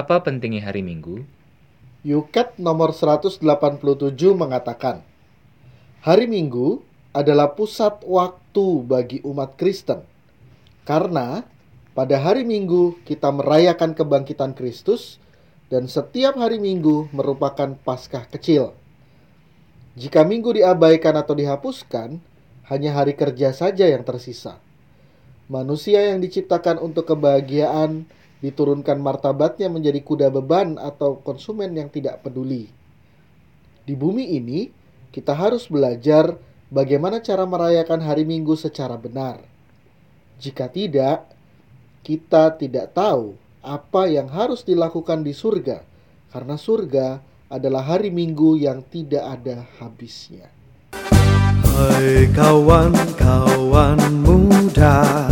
Apa pentingnya hari Minggu? Yuket nomor 187 mengatakan, Hari Minggu adalah pusat waktu bagi umat Kristen. Karena pada hari Minggu kita merayakan kebangkitan Kristus dan setiap hari Minggu merupakan Paskah kecil. Jika Minggu diabaikan atau dihapuskan, hanya hari kerja saja yang tersisa. Manusia yang diciptakan untuk kebahagiaan diturunkan martabatnya menjadi kuda beban atau konsumen yang tidak peduli. Di bumi ini, kita harus belajar bagaimana cara merayakan hari Minggu secara benar. Jika tidak, kita tidak tahu apa yang harus dilakukan di surga, karena surga adalah hari Minggu yang tidak ada habisnya. Hai kawan-kawan muda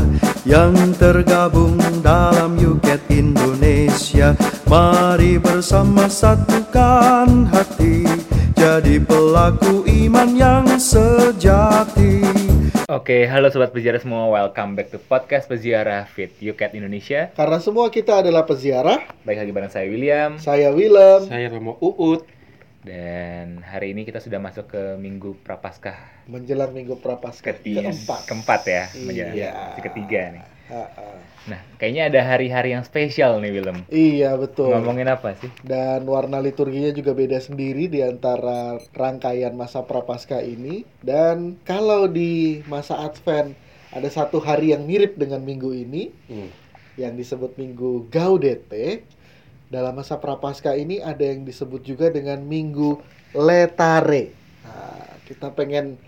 yang tergabung dalam Yuket Indonesia Mari bersama satukan hati Jadi pelaku iman yang sejati Oke, halo sobat peziarah semua, welcome back to podcast Peziarah Fit Yuket Indonesia. Karena semua kita adalah peziarah, Baik lagi bareng saya William saya Willem, Saya Romo Uut. Dan hari ini kita sudah masuk ke Minggu Prapaskah menjelang Minggu Prapaskah ketiga, keempat. keempat ya, Iya. menjelang yang ketiga nih. Ah, ah. Nah, kayaknya ada hari-hari yang spesial nih Willem. Iya betul. Ngomongin apa sih? Dan warna liturginya juga beda sendiri di antara rangkaian masa Prapaskah ini. Dan kalau di masa Advent ada satu hari yang mirip dengan minggu ini Hmm. yang disebut Minggu Gaudete. Dalam masa Prapaskah ini ada yang disebut juga dengan Minggu Letare. Nah, kita pengen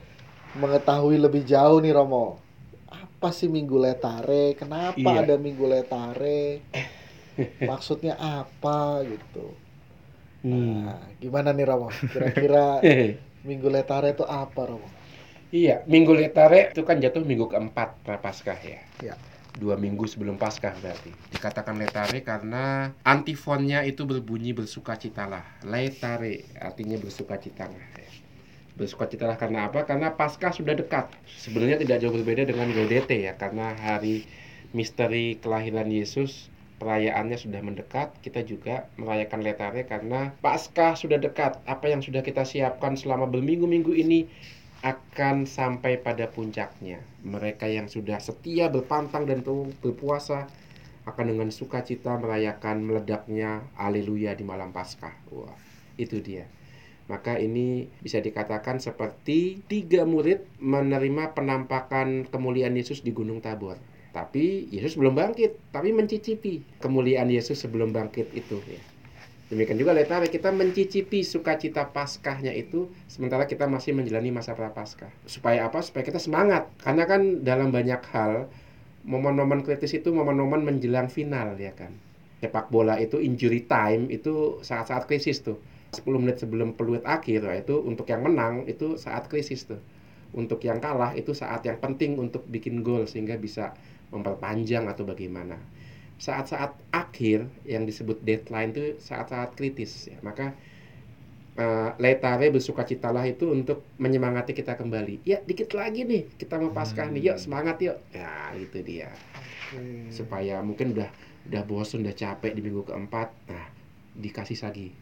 mengetahui lebih jauh nih Romo. Apa sih Minggu Letare? Kenapa Iya. ada Minggu Letare? Maksudnya apa gitu? Hmm. Nah, gimana nih Romo? Kira-kira Minggu Letare itu apa Romo? Iya, Minggu Letare itu kan jatuh minggu keempat Prapaskah ya. Iya. Dua minggu sebelum Paskah berarti. Dikatakan Letare karena antifonnya itu berbunyi bersukacitalah. Letare artinya bersukacitalah. Ya. Bersukacitalah karena apa? Karena Paskah sudah dekat. Sebenarnya tidak jauh berbeda dengan Gaudete ya, karena hari misteri kelahiran Yesus perayaannya sudah mendekat, kita juga merayakan Letare karena Paskah sudah dekat. Apa yang sudah kita siapkan selama berminggu-minggu ini akan sampai pada puncaknya. Mereka yang sudah setia berpantang dan ber- berpuasa akan dengan sukacita merayakan meledaknya Haleluya di malam Paskah. Wah, itu dia. Maka ini bisa dikatakan seperti tiga murid menerima penampakan kemuliaan Yesus di Gunung Tabor. Tapi Yesus belum bangkit, tapi mencicipi kemuliaan Yesus sebelum bangkit itu ya. Demikian juga letare kita mencicipi sukacita Paskahnya itu sementara kita masih menjalani masa prapaskah. Supaya apa? Supaya kita semangat. Karena kan dalam banyak hal momen-momen kritis itu momen-momen menjelang final ya kan. Sepak bola itu injury time itu saat-saat krisis tuh. 10 menit sebelum peluit akhir itu untuk yang menang itu saat krisis tuh. Untuk yang kalah itu saat yang penting untuk bikin gol sehingga bisa memperpanjang atau bagaimana saat-saat akhir yang disebut deadline itu saat-saat kritis ya. Maka eh, letare bersukacitalah itu untuk menyemangati kita kembali. Ya, dikit lagi nih kita mau paskah nih. Yuk, semangat yuk. Ya, itu dia. Hmm. Supaya mungkin udah udah bosan, udah capek di minggu keempat. Nah, dikasih lagi.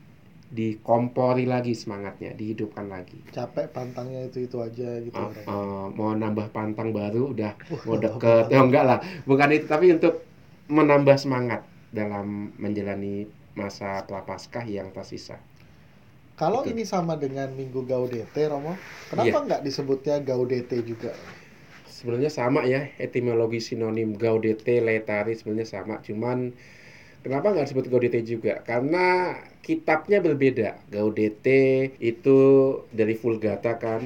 Dikompori lagi semangatnya, dihidupkan lagi. Capek pantangnya itu itu aja gitu. Romo. eh, mau nambah pantang baru udah mau deket ya enggak lah bukan itu tapi untuk menambah semangat dalam menjalani masa prapaskah yang tersisa Kalau Betul. ini sama dengan Minggu Gaudete, Romo, kenapa Iya. nggak disebutnya Gaudete juga? sebenarnya sama ya etimologi sinonim gaudete letare sebenarnya sama cuman kenapa nggak disebut gaudete juga karena kitabnya berbeda gaudete itu dari vulgata kan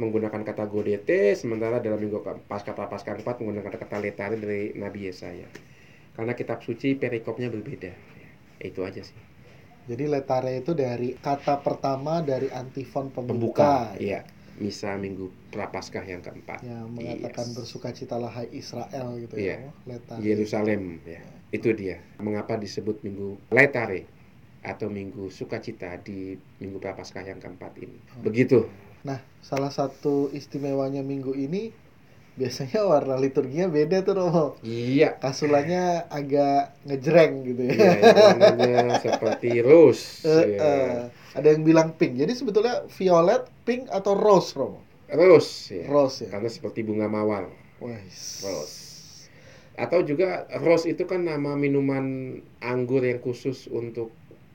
menggunakan kata gaudete sementara dalam minggu pasca prapaskah keempat menggunakan kata letare dari Nabi Yesaya karena kitab suci perikopnya berbeda Ya, itu aja sih Jadi letare itu dari kata pertama dari antifon pembuka, pembuka iya misa minggu prapaskah yang keempat yang mengatakan Yes. bersukacitalah hai Israel gitu Iya. ya, letare. Yerusalem ya. Itu dia. Mengapa disebut minggu Letare atau minggu sukacita di minggu Prapaskah yang keempat ini. Hmm. Begitu. Nah, salah satu istimewanya minggu ini biasanya warna liturginya beda tuh Romo. Iya. Kasulanya agak ngejreng gitu ya. Iya, yang warnanya seperti rose. Iya. eh, ada yang bilang pink. Jadi sebetulnya violet, pink atau rose Romo? Rose. ya. Rose ya. Karena seperti bunga mawar. Wah. Rose. Atau juga rose itu kan nama minuman anggur yang khusus untuk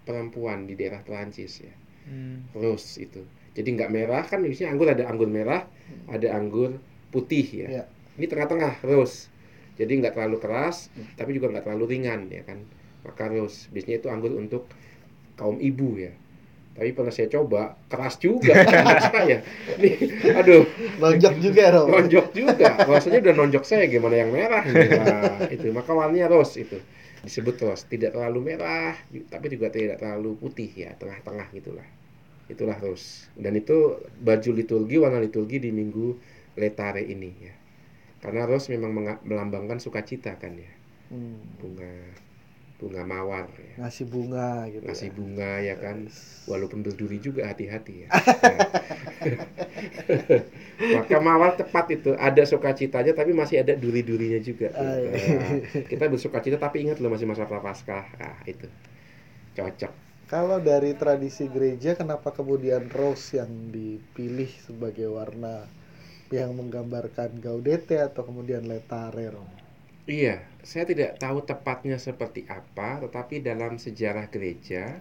perempuan di daerah Perancis ya. Hmm. Rose itu. Jadi nggak merah kan biasanya anggur ada anggur merah, ada anggur putih ya. Iya. Ini tengah-tengah rose. Jadi nggak terlalu keras, tapi juga nggak terlalu ringan ya kan. Maka rose biasanya itu anggur untuk kaum ibu ya. Tapi pernah saya coba keras juga kan saya. Nih, aduh, Lonjok juga Romo. nonjok juga. Rasanya udah nonjok saya gimana yang merah. Nah, itu maka warnanya rose itu disebut rose. Tidak terlalu merah, tapi juga tidak terlalu putih ya, tengah-tengah gitulah. Itulah rose. Dan itu baju liturgi warna liturgi di minggu letare ini ya. Karena rose memang melambangkan sukacita kan ya, Hmm. bunga bunga mawar ya. Ngasih bunga gitu. Ngasih ya. bunga ya kan, walaupun berduri juga hati-hati ya. Nah. Maka mawar tepat itu ada sukacitanya tapi masih ada duri-durinya juga. Ah, iya. Nah, kita bersukacita tapi ingat loh masih masa prapaskah. Nah, itu cocok. Kalau dari tradisi gereja, kenapa kemudian rose yang dipilih sebagai warna yang menggambarkan gaudete atau kemudian letare Romo? Iya, saya tidak tahu tepatnya seperti apa, tetapi dalam sejarah gereja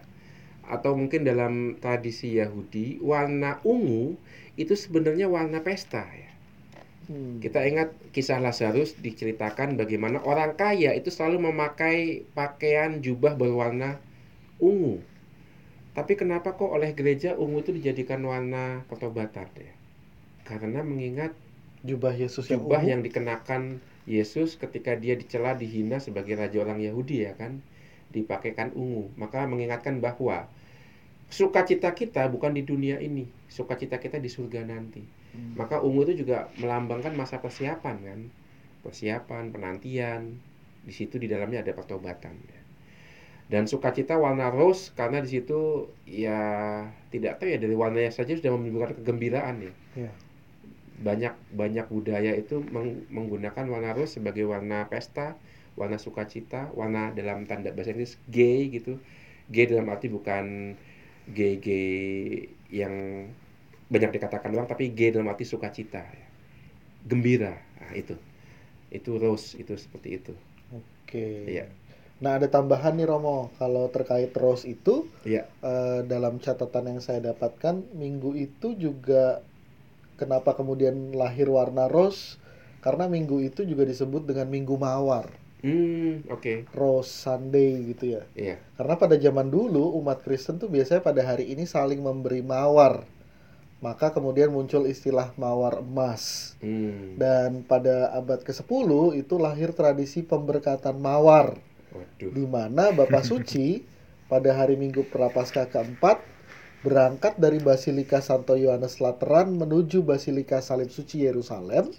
atau mungkin dalam tradisi Yahudi, warna ungu itu sebenarnya warna pesta ya. Hmm. Kita ingat kisah Lazarus diceritakan bagaimana orang kaya itu selalu memakai pakaian jubah berwarna ungu. Tapi kenapa kok oleh gereja ungu itu dijadikan warna pertobatan ya? Karena mengingat Jubah Yesus yang jubah ungu. yang dikenakan Yesus ketika dia dicela dihina sebagai raja orang Yahudi ya kan dipakaikan ungu maka mengingatkan bahwa sukacita kita bukan di dunia ini sukacita kita di surga nanti Hmm. maka ungu itu juga melambangkan masa persiapan kan persiapan penantian di situ di dalamnya ada pertobatan ya. dan sukacita warna rose karena di situ ya tidak tahu ya dari warnanya saja sudah menimbulkan kegembiraan ya Iya. Banyak banyak budaya itu meng- menggunakan warna rose sebagai warna pesta warna sukacita warna dalam tanda bahasa Inggris gay gitu gay dalam arti bukan gay gay yang banyak dikatakan orang tapi gay dalam arti sukacita ya. gembira nah, itu itu rose itu seperti itu Oke. Iya. Nah ada tambahan nih Romo, kalau terkait rose itu Iya. eh, dalam catatan yang saya dapatkan minggu itu juga kenapa kemudian lahir warna rose? Karena minggu itu juga disebut dengan minggu mawar, hmm oke. Rose Sunday gitu ya. iya. Karena pada zaman dulu umat Kristen tuh biasanya pada hari ini saling memberi mawar. Maka kemudian muncul istilah mawar emas. hmm. Dan pada abad ke-10 itu lahir tradisi pemberkatan mawar. Waduh. Di mana Bapak Suci pada hari Minggu Prapaskah keempat berangkat dari Basilika Santo Yohanes Lateran menuju Basilika Salib Suci Yerusalem.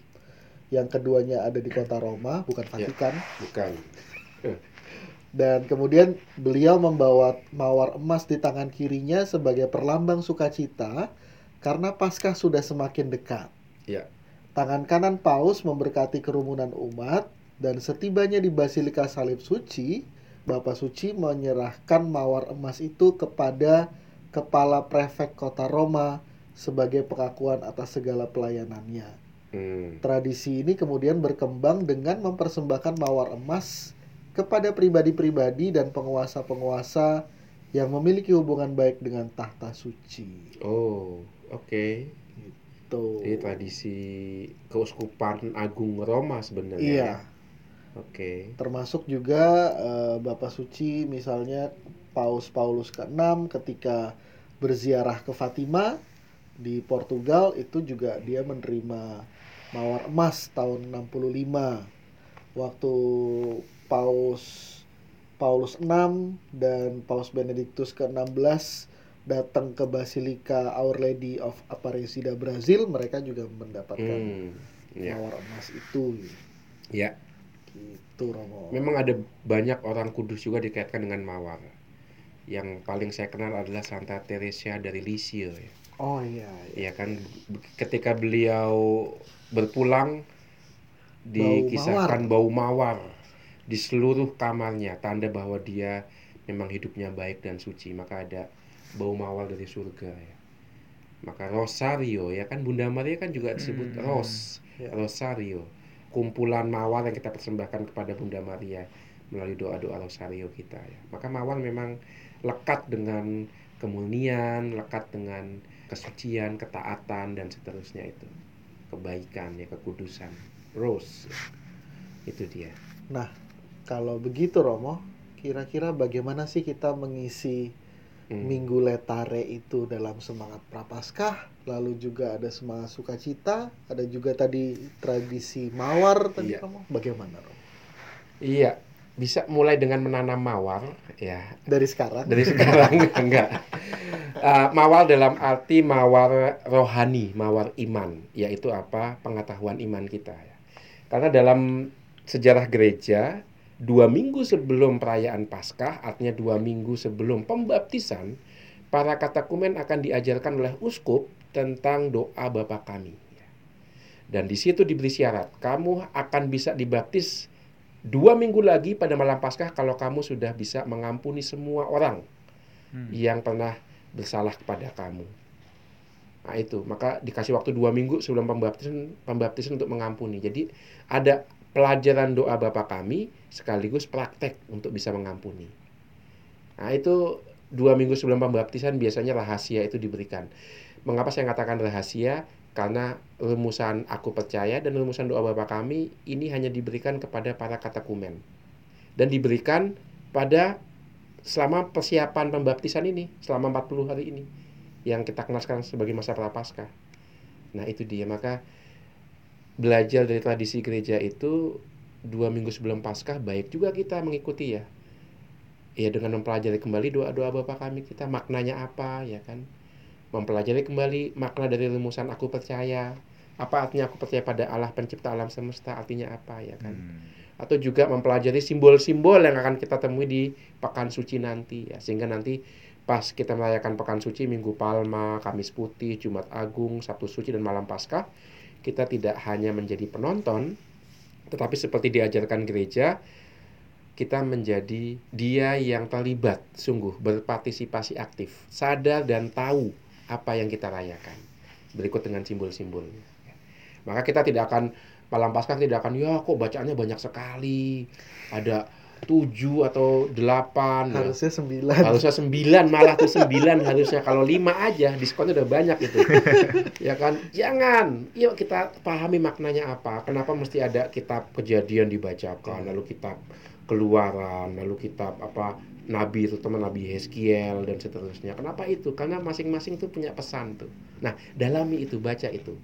Yang keduanya ada di kota Roma, bukan Ya. Vatikan. bukan Dan kemudian beliau membawa mawar emas di tangan kirinya sebagai perlambang sukacita karena Paskah sudah semakin dekat. Ya. Tangan kanan Paus memberkati kerumunan umat dan setibanya di Basilika Salib Suci, Bapak Suci menyerahkan mawar emas itu kepada kepala prefek kota Roma sebagai pengakuan atas segala pelayanannya. hmm Tradisi ini kemudian berkembang dengan mempersembahkan mawar emas kepada pribadi-pribadi dan penguasa-penguasa yang memiliki hubungan baik dengan tahta suci. oh oke Tuh. Ini tradisi keuskupan agung Roma sebenarnya. Iya, ya? Oke. termasuk juga eh, Bapak Suci misalnya Paus Paulus ke-6 ketika berziarah ke Fatima di Portugal itu juga dia menerima mawar emas tahun 65 waktu Paus Paulus 6 dan Paus Benediktus ke-16 datang ke Basilika Our Lady of Aparecida Brazil mereka juga mendapatkan Hmm. Ya. mawar emas itu Ya. gitu Romo Memang ada banyak orang kudus juga dikaitkan dengan mawar. Yang paling saya kenal adalah Santa Teresa dari Lisieux. Ya. oh iya, iya. Ya kan ketika beliau berpulang dikisahkan bau mawar di seluruh kamarnya tanda bahwa dia memang hidupnya baik dan suci maka ada bau mawar dari surga ya maka rosario ya kan Bunda Maria kan juga disebut Hmm. ros Ya. rosario kumpulan mawar yang kita persembahkan kepada Bunda Maria melalui doa-doa rosario kita ya maka mawar memang lekat dengan kemurnian lekat dengan kesucian ketaatan dan seterusnya itu kebaikan ya kekudusan rose itu dia Kalau begitu Romo, kira-kira bagaimana sih kita mengisi Hmm. Minggu Letare itu dalam semangat Prapaskah, lalu juga ada semangat sukacita, ada juga tadi tradisi mawar tadi Iya. Romo. Bagaimana Romo? Iya, bisa mulai dengan menanam mawar ya Dari sekarang? dari sekarang enggak. Eh, mawar dalam arti mawar rohani, mawar iman, yaitu apa? Pengetahuan iman kita ya. Karena dalam sejarah gereja dua minggu sebelum perayaan Paskah, artinya dua minggu sebelum pembaptisan, para katakumen akan diajarkan oleh uskup tentang doa Bapa kami. Dan di situ diberi syarat, kamu akan bisa dibaptis dua minggu lagi pada malam Paskah kalau kamu sudah bisa mengampuni semua orang Hmm. yang pernah bersalah kepada kamu. Nah itu, maka dikasih waktu dua minggu sebelum pembaptisan, pembaptisan untuk mengampuni. Jadi ada pelajaran doa Bapa kami sekaligus praktek untuk bisa mengampuni. Nah itu dua minggu sebelum pembaptisan biasanya rahasia itu diberikan. Mengapa saya katakan rahasia? Karena rumusan aku percaya dan rumusan doa Bapa kami ini hanya diberikan kepada para katakumen. Dan diberikan pada selama persiapan pembaptisan ini, selama 40 hari ini yang kita kenal sekarang sebagai masa prapaskah. Nah, itu dia. Maka belajar dari tradisi gereja itu dua minggu sebelum Paskah baik juga kita mengikuti ya. Ya dengan mempelajari kembali doa-doa Bapa kami kita maknanya apa ya kan. Mempelajari kembali makna dari rumusan aku percaya. Apa artinya aku percaya pada Allah pencipta alam semesta artinya apa ya kan Hmm. atau juga mempelajari simbol-simbol yang akan kita temui di Pekan Suci nanti ya sehingga nanti pas kita merayakan Pekan Suci Minggu Palma, Kamis Putih, Jumat Agung, Sabtu Suci dan Malam Paskah kita tidak hanya menjadi penonton tetapi seperti diajarkan gereja kita menjadi dia yang terlibat sungguh berpartisipasi aktif sadar dan tahu apa yang kita rayakan. Berikut dengan simbol-simbolnya. Maka kita tidak akan malam paskah tidak akan ya kok bacaannya banyak sekali. Ada tujuh atau delapan. Ya. Harusnya sembilan. harusnya sembilan malah tuh sembilan. Harusnya kalau lima aja diskonnya udah banyak itu ya kan? Jangan. Yuk kita pahami maknanya apa. Kenapa mesti ada kitab kejadian dibacakan lalu kitab keluaran lalu kitab apa nabi terutama nabi Heskiel dan seterusnya kenapa itu karena masing-masing tuh punya pesan tuh nah dalami itu baca itu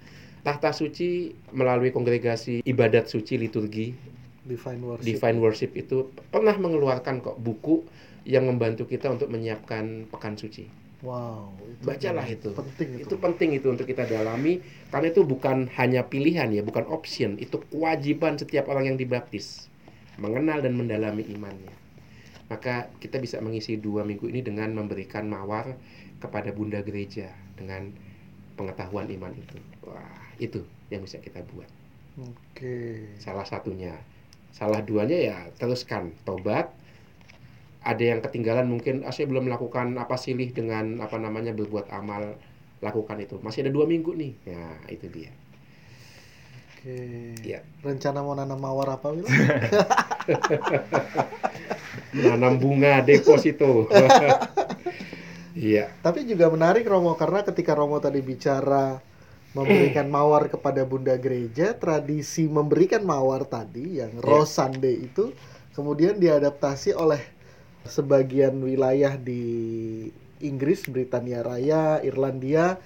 tahta suci melalui kongregasi ibadat suci liturgi Divine worship. Divine Worship itu pernah mengeluarkan kok buku yang membantu kita untuk menyiapkan pekan suci. Wow. Itu Bacalah itu. Penting itu. Itu penting itu untuk kita dalami karena itu bukan hanya pilihan ya, bukan option, itu kewajiban setiap orang yang dibaptis mengenal dan mendalami imannya. Maka kita bisa mengisi dua minggu ini dengan memberikan mawar kepada Bunda Gereja dengan pengetahuan iman itu. Wah, itu yang bisa kita buat. Oke. salah satunya salah duanya ya teruskan tobat ada yang ketinggalan mungkin ah, saya belum melakukan apa silih dengan apa namanya berbuat amal lakukan itu masih ada dua minggu nih ya itu dia Oke. Iya. Rencana mau nanam mawar apa Wil? menanam bunga deposito iya. Tapi juga menarik Romo karena ketika Romo tadi bicara memberikan mawar kepada Bunda Gereja, tradisi memberikan mawar tadi yang Rose Sunday itu kemudian diadaptasi oleh sebagian wilayah di Inggris, Britania Raya, Irlandia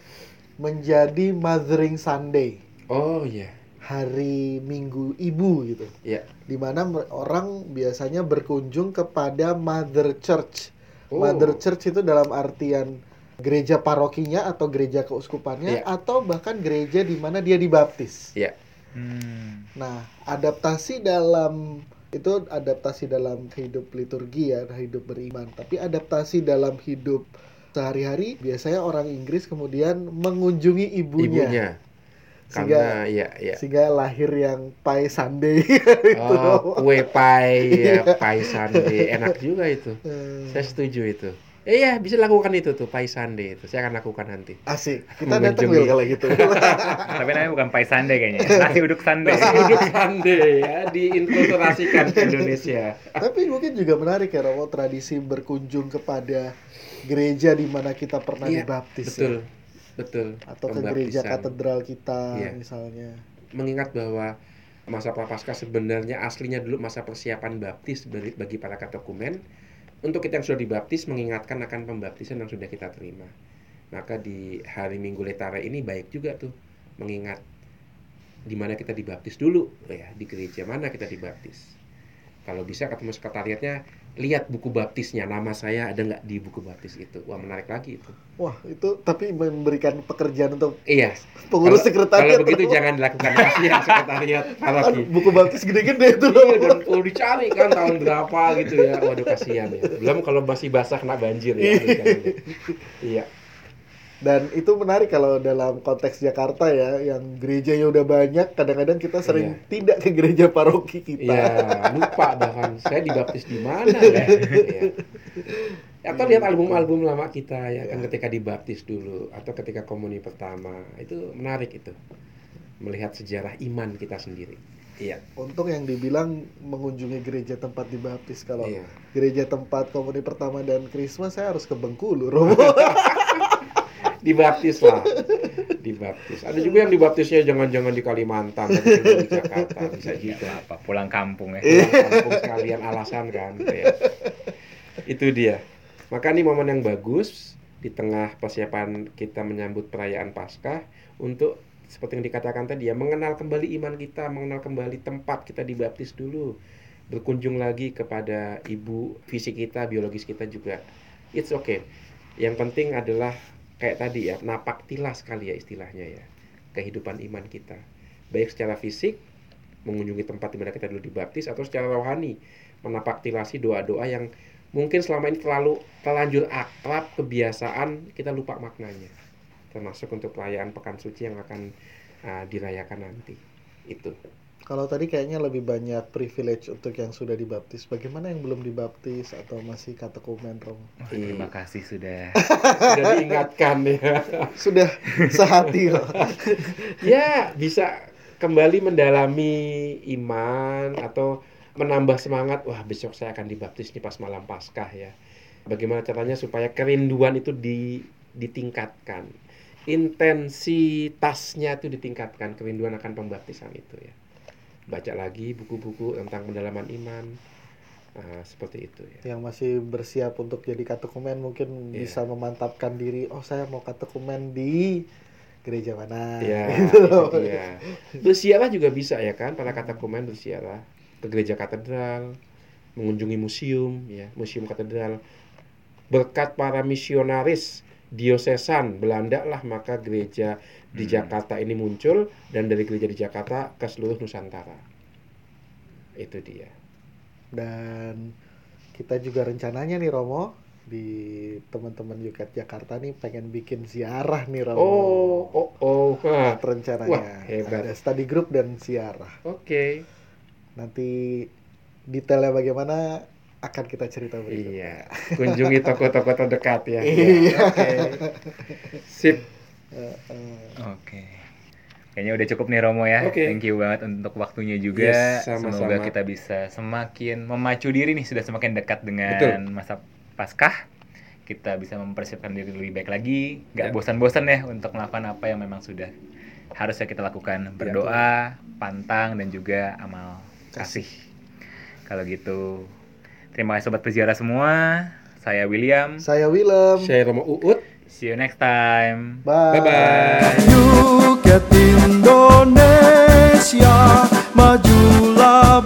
menjadi Mothering Sunday, oh iya hari Minggu Ibu gitu. Iya. Di mana mer- orang biasanya berkunjung kepada Mother Church. Oh. Mother Church itu dalam artian gereja parokinya atau gereja keuskupannya Iya. atau bahkan gereja di mana dia dibaptis. iya Hmm. Nah, adaptasi dalam itu adaptasi dalam hidup liturgi ya, hidup beriman. Tapi adaptasi dalam hidup sehari-hari biasanya orang Inggris kemudian mengunjungi ibunya. ibunya Karena ya ya. sehingga lahir yang Pai Sunday Oh, kue pai ya, pai sundae enak juga itu. Eh, Saya setuju itu. Eh ya, bisa lakukan itu tuh pai sundae itu. Saya akan lakukan nanti. asik kita datang Mengunjungi. Will kalau gitu Tapi namanya bukan pai sande kayaknya. Nasi uduk sande. Duduk sundae ya, diinkulturasikan ke Indonesia. tapi mungkin juga menarik ya Romo tradisi berkunjung kepada gereja di mana kita pernah Iya, dibaptis Betul. ya. Betul. atau ke gereja katedral kita Iya. misalnya mengingat bahwa masa prapaskah sebenarnya aslinya dulu masa persiapan baptis bagi, bagi para katekumen untuk kita yang sudah dibaptis mengingatkan akan pembaptisan yang sudah kita terima maka di hari Minggu Letare ini baik juga tuh mengingat di mana kita dibaptis dulu ya di gereja mana kita dibaptis kalau bisa ketemu sekretariatnya lihat buku baptisnya nama saya ada nggak di buku baptis itu wah menarik lagi itu wah itu tapi memberikan pekerjaan untuk iya pengurus Kalau- sekretariat kalau begitu jangan dilakukan kasihan sekretariat Aduh, paroki buku baptis gede-gede itu Iya, dan perlu dicari kan tahun berapa gitu ya. Waduh kasihan ya. Belum kalau masih basah kena banjir ya. Iya. Dan itu menarik kalau dalam konteks Jakarta ya, yang gerejanya udah banyak, kadang-kadang kita sering tidak ke gereja paroki kita. Iya, lupa bahkan saya dibaptis di mana ya. Iya. Atau lihat album-album lama kita ya kan ketika dibaptis dulu atau ketika komuni pertama. Itu menarik itu. Melihat sejarah iman kita sendiri. Iya. Untung yang dibilang mengunjungi gereja tempat dibaptis. Kalau Iya. gereja tempat komuni pertama dan Krismas saya harus ke Bengkulu, Romo. Dibaptis lah. Dibaptis. Ada juga yang dibaptisnya jangan-jangan di Kalimantan, di Jakarta bisa juga. Nggak apa, pulang kampung ya. pulang kampung sekalian alasan kan ya. itu dia maka ini momen yang bagus di tengah persiapan kita menyambut perayaan Paskah untuk seperti yang dikatakan tadi ya mengenal kembali iman kita mengenal kembali tempat kita dibaptis dulu berkunjung lagi kepada ibu fisik kita biologis kita juga it's okay yang penting adalah kayak tadi ya napak tilas kali ya istilahnya ya kehidupan iman kita. Baik secara fisik mengunjungi tempat di mana kita dulu dibaptis atau secara rohani menapak tilasi doa-doa yang mungkin selama ini terlalu terlanjur akrab kebiasaan kita lupa maknanya. Termasuk untuk perayaan pekan suci yang akan uh, dirayakan nanti. Itu Kalau tadi kayaknya lebih banyak privilege untuk yang sudah dibaptis. Bagaimana yang belum dibaptis atau masih katekumen, Romo? Wah, terima kasih sudah. sudah diingatkan ya Sudah sehati loh. ya bisa kembali mendalami iman atau menambah semangat wah besok saya akan dibaptis nih pas malam paskah ya bagaimana caranya supaya kerinduan itu di, ditingkatkan intensitasnya itu ditingkatkan kerinduan akan pembaptisan itu ya baca lagi buku-buku tentang pendalaman iman Nah, seperti itu ya Yang masih bersiap untuk jadi katekumen mungkin Iya. bisa memantapkan diri. Oh, saya mau katekumen di gereja mana? Ya, Gitu itu loh. dia. Bersiarah juga bisa ya kan, para katekumen bersiarah ke gereja katedral, mengunjungi museum, ya, museum katedral. Berkat para misionaris diosesan Belanda lah maka gereja di Hmm. Jakarta ini muncul dan dari gereja di Jakarta ke seluruh Nusantara. Itu dia. Dan kita juga rencananya nih Romo di teman-teman Yukat Jakarta nih pengen bikin ziarah nih Romo. Oh, oh, oh. Hah. rencananya Wah, hebat. ada study group dan ziarah. Oke. Nanti detailnya bagaimana akan kita cerita berikutnya. Iya. Kunjungi toko-toko terdekat ya. Iya. Oke. Sip. Eh, eh, Oke. Kayaknya udah cukup nih Romo ya. Oke. Thank you banget untuk waktunya juga. Yes, sama-sama. Semoga kita bisa semakin memacu diri nih sudah semakin dekat dengan Betul. masa Paskah. Kita bisa mempersiapkan diri lebih baik lagi, nggak bosan-bosan ya untuk melakukan apa yang memang sudah harusnya kita lakukan. Berdoa, pantang dan juga amal kasih. Kalau gitu, terima kasih sobat peziarah semua. Saya William. Saya Willem. Saya Romo Uut. See you next time. Bye. Bye-bye. Yuket Indonesia Majulah